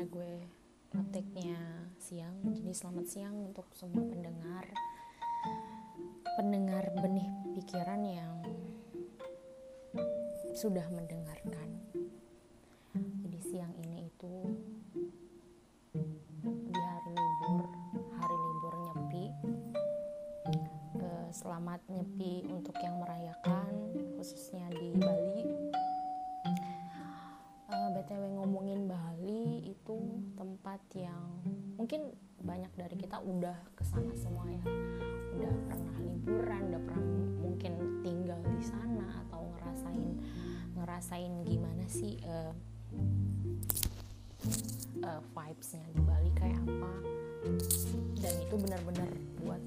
karena gue ngetiknya siang jadi selamat siang untuk semua pendengar. Pendengar benih pikiran yang sudah mendengarkan. Jadi siang ini itu di hari libur hari libur nyepi. Eh, selamat nyepi banyak dari kita udah ke sana semua ya udah pernah liburan udah pernah mungkin tinggal di sana atau ngerasain ngerasain gimana sih eh, eh, vibesnya di Bali kayak apa. Dan itu benar-benar buat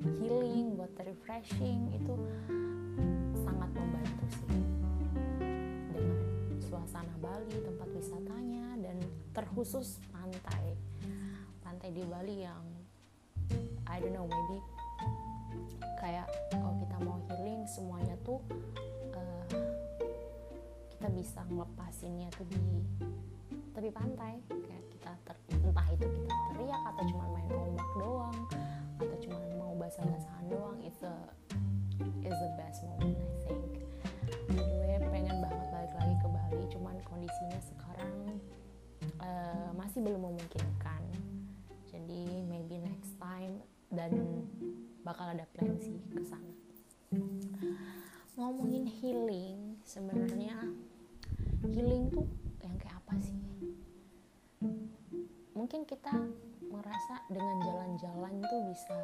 healing buat refreshing itu sangat membantu sih. Dengan suasana Bali tempat wisatanya dan terkhusus di Bali yang I don't know maybe kayak kalau kita mau healing semuanya tuh eh, kita bisa ngelepasinnya tuh di tepi pantai. Kayak kita ter, entah itu kita teriak atau cuma main ombak doang atau cuma mau basah-basahan doang itu is the best moment I think. Gue pengen banget balik lagi ke Bali cuman kondisinya sekarang eh, masih belum memungkinkan dan bakal ada plan sih ke sana. Ngomongin healing sebenarnya healing tuh yang kayak apa sih? Mungkin kita merasa dengan jalan-jalan tuh bisa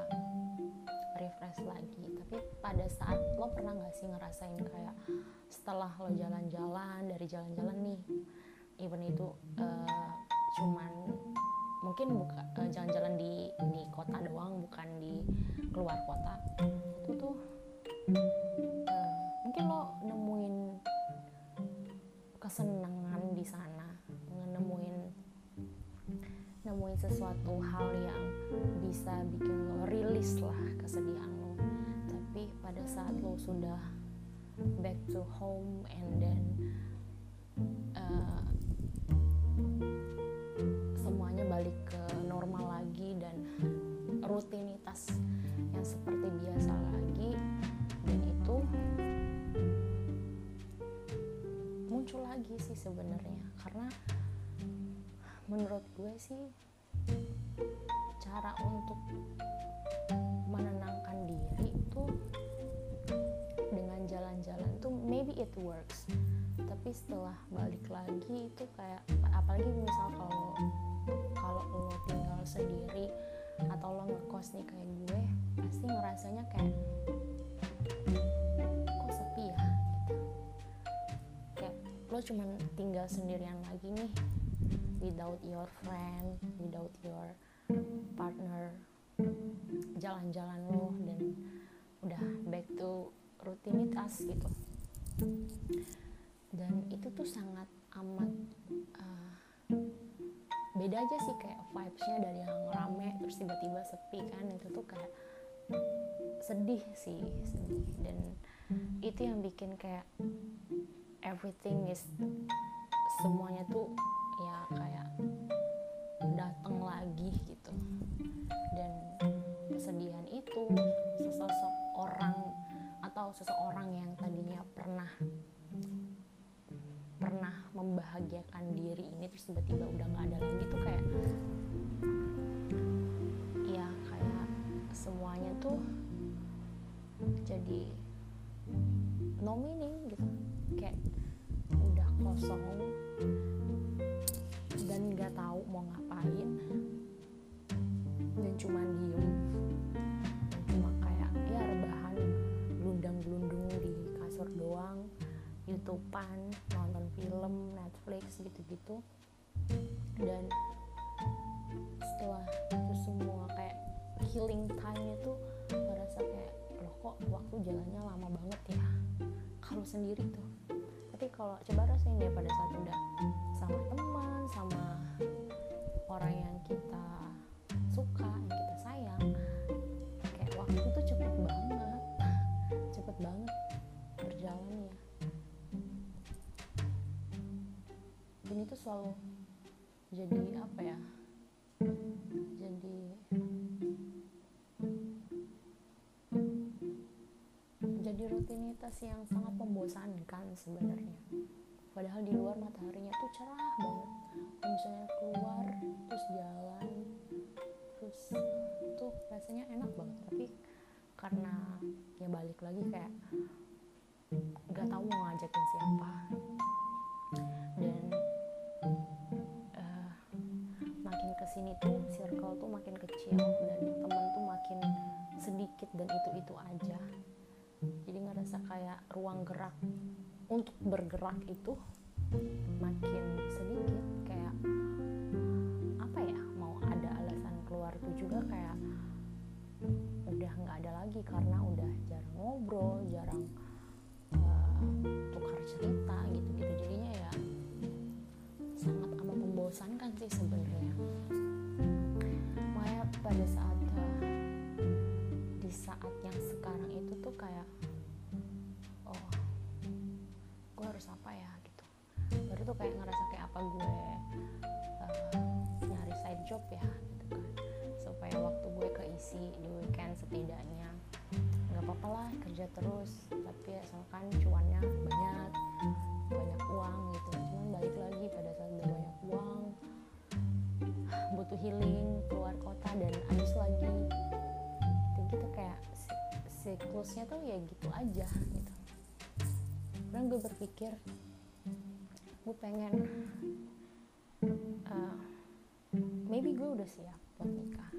refresh lagi tapi pada saat lo pernah nggak sih ngerasain kayak setelah lo jalan-jalan dari jalan-jalan nih even itu eh, cuman mungkin buka eh, jalan-jalan di di kota doang bukan di keluar kota. Itu tuh eh, mungkin lo nemuin kesenangan di sana nemuin nemuin sesuatu hal yang bisa bikin lo rilis lah kesedihan lo. Tapi pada saat lo sudah back to home and then uh, balik ke normal lagi dan rutinitas yang seperti biasa lagi dan itu muncul lagi sih sebenarnya. Karena menurut gue sih cara untuk menenangkan diri itu maybe it works tapi setelah balik lagi itu kayak apalagi misal kalau kalau lo tinggal sendiri atau lo ngekos nih kayak gue pasti ngerasanya kayak kok sepi ya gitu kayak lo cuman tinggal sendirian lagi nih without your friend, without your partner, jalan-jalan lo dan udah back to rutinitas gitu. Dan itu tuh sangat amat uh, beda aja sih kayak vibesnya dari yang rame terus tiba-tiba sepi kan. Itu tuh kayak sedih sih sedih. Dan itu yang bikin kayak everything is semuanya tuh ya kayak datang lagi gitu. Dan kesedihan itu sesosok orang atau seseorang yang membahagiakan diri ini terus tiba-tiba udah nggak ada lagi tuh kayak ya kayak semuanya tuh jadi no meaning gitu. Kayak udah kosong Netflix gitu-gitu. Dan setelah itu semua kayak healing time itu ngerasa kayak loh kok waktu jalannya lama banget ya? Kalau sendiri tuh. Tapi kalau coba rasain deh pada saat udah sama teman sama orang yang kita suka yang kita sayang kayak waktu tuh cepet banget cepet banget berjalannya dan itu selalu jadi apa ya? Jadi jadi rutinitas yang sangat membosankan sebenarnya. Padahal di luar mataharinya tuh cerah banget. Kalau misalnya keluar terus jalan terus tuh rasanya enak banget. Tapi karena ya balik lagi kayak nggak tahu mau ngajakin siapa ke sini tuh circle tuh makin kecil dan temen tuh makin sedikit dan itu itu aja. Jadi ngerasa kayak ruang gerak untuk bergerak itu makin sedikit. Kayak apa ya mau ada alasan keluar tuh juga kayak udah nggak ada lagi karena udah jarang ngobrol jarang uh, tukar cerita gitu-gitu. Jadinya ya sangat amat membosankan sih sebenarnya tuh kayak ngerasa kayak apa gue uh, nyari side job ya gitu kan. Supaya waktu gue keisi di weekend setidaknya nggak apa-apa lah kerja terus. Tapi asalkan cuannya banyak banyak uang gitu. Cuman balik lagi pada saat udah banyak uang butuh healing keluar kota dan habis lagi gitu, gitu kayak siklusnya tuh ya gitu aja gitu. Karena gue berpikir gue pengen uh, maybe gue udah siap buat nikah.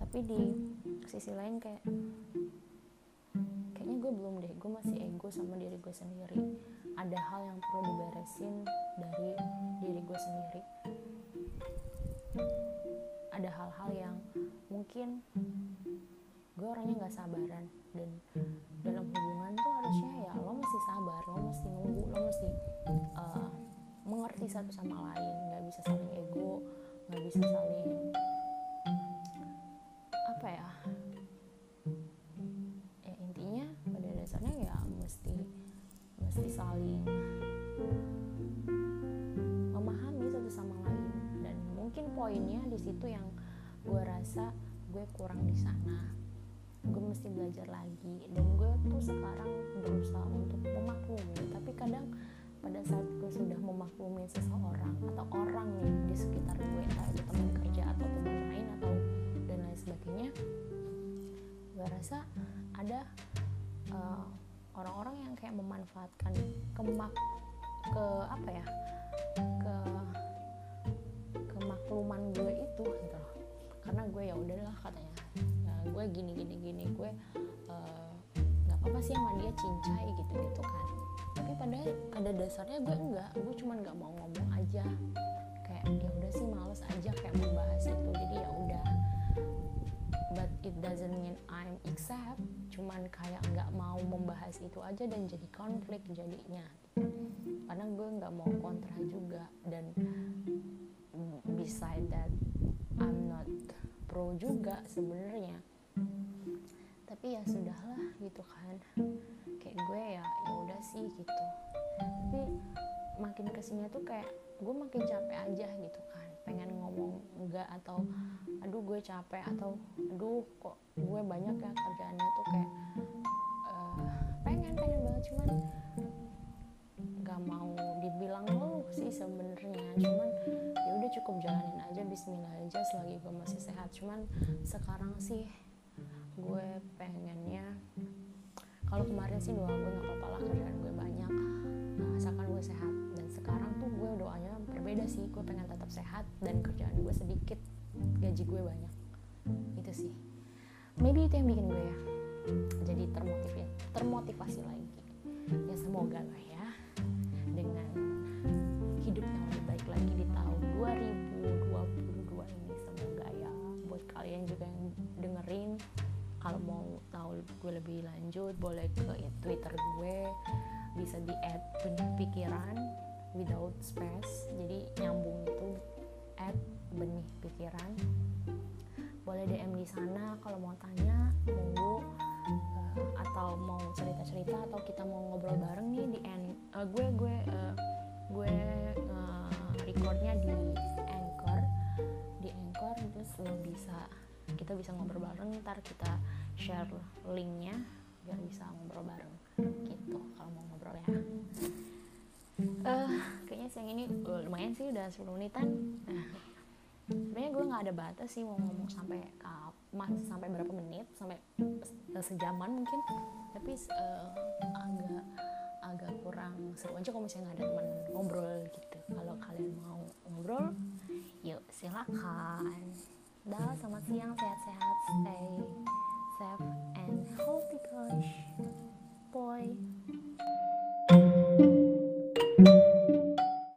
Tapi di sisi lain kayak kayaknya gue belum deh. Gue masih ego sama diri gue sendiri. Ada hal yang perlu diberesin dari diri gue sendiri. Ada hal-hal yang mungkin gue orangnya nggak sabaran. Dan dalam hubungan tuh harusnya ya lo mesti sabar lo mesti nunggu lo mesti uh, mengerti satu sama lain nggak bisa saling ego nggak bisa saling apa ya ya intinya pada dasarnya ya mesti mesti saling memahami satu sama lain. Dan mungkin poinnya di situ yang gue rasa gue kurang di sana. Gue mesti belajar lagi dan gue tuh sekarang berusaha untuk memaklumi memanfaatkan kemak ke apa ya ke kemakluman gue itu gitu. Karena gue ya udahlah katanya. Ya, gue gini gini gini gue nggak uh, apa-apa sih sama dia cincai gitu gitu kan. Tapi padahal pada dasarnya gue enggak. Gue cuman nggak mau ngomong aja. Kayak ya udah sih males aja kayak membahas itu. Jadi ya udah but it doesn't mean I'm accept cuman kayak nggak mau membahas itu aja dan jadi konflik jadinya. Karena gue nggak mau kontra juga dan beside that I'm not pro juga sebenarnya. Tapi ya sudahlah gitu kan. Kayak gue ya ya udah sih gitu. Tapi makin ke sini tuh kayak gue makin capek aja gitu kan pengen ngomong enggak atau aduh gue capek atau aduh kok gue banyak ya kerjaannya tuh kayak uh, pengen pengen banget cuman nggak mau dibilang ngeluh sih sebenarnya. Cuman ya udah cukup jalanin aja Bismillah aja selagi gue masih sehat. Cuman sekarang sih gue pengennya kalau kemarin sih doa gue nggak apa-apa lah kerjaan gue banyak asalkan gue sehat sekarang tuh gue doanya berbeda sih gue pengen tetap sehat dan kerjaan gue sedikit gaji gue banyak. Itu sih. Maybe itu yang bikin gue ya jadi termotivasi termotivasi lagi. Ya semoga lah ya dengan hidup yang lebih baik lagi di tahun 2022 ini. Semoga ya buat kalian juga yang dengerin kalau mau tahu gue lebih lanjut boleh ke twitter gue bisa di add pikiran without space jadi nyambung itu add benih pikiran. Boleh DM di sana kalau mau tanya monggo uh, atau mau cerita-cerita atau kita mau ngobrol bareng nih di end uh, gue gue uh, gue uh, recordnya di Anchor terus lo bisa kita bisa ngobrol bareng ntar kita share linknya biar bisa ngobrol bareng gitu kalau mau ngobrol ya uh, kayaknya siang ini uh, lumayan sih udah 10 menitan. Sebenarnya gue nggak ada batas sih mau ngomong sampai kapan sampai berapa menit sampai sejaman mungkin. Tapi uh, agak agak kurang seru aja kalau misalnya nggak ada teman ngobrol gitu. Kalau kalian mau ngobrol yuk silakan. Dah selamat siang sehat-sehat stay safe and healthy guys. Bye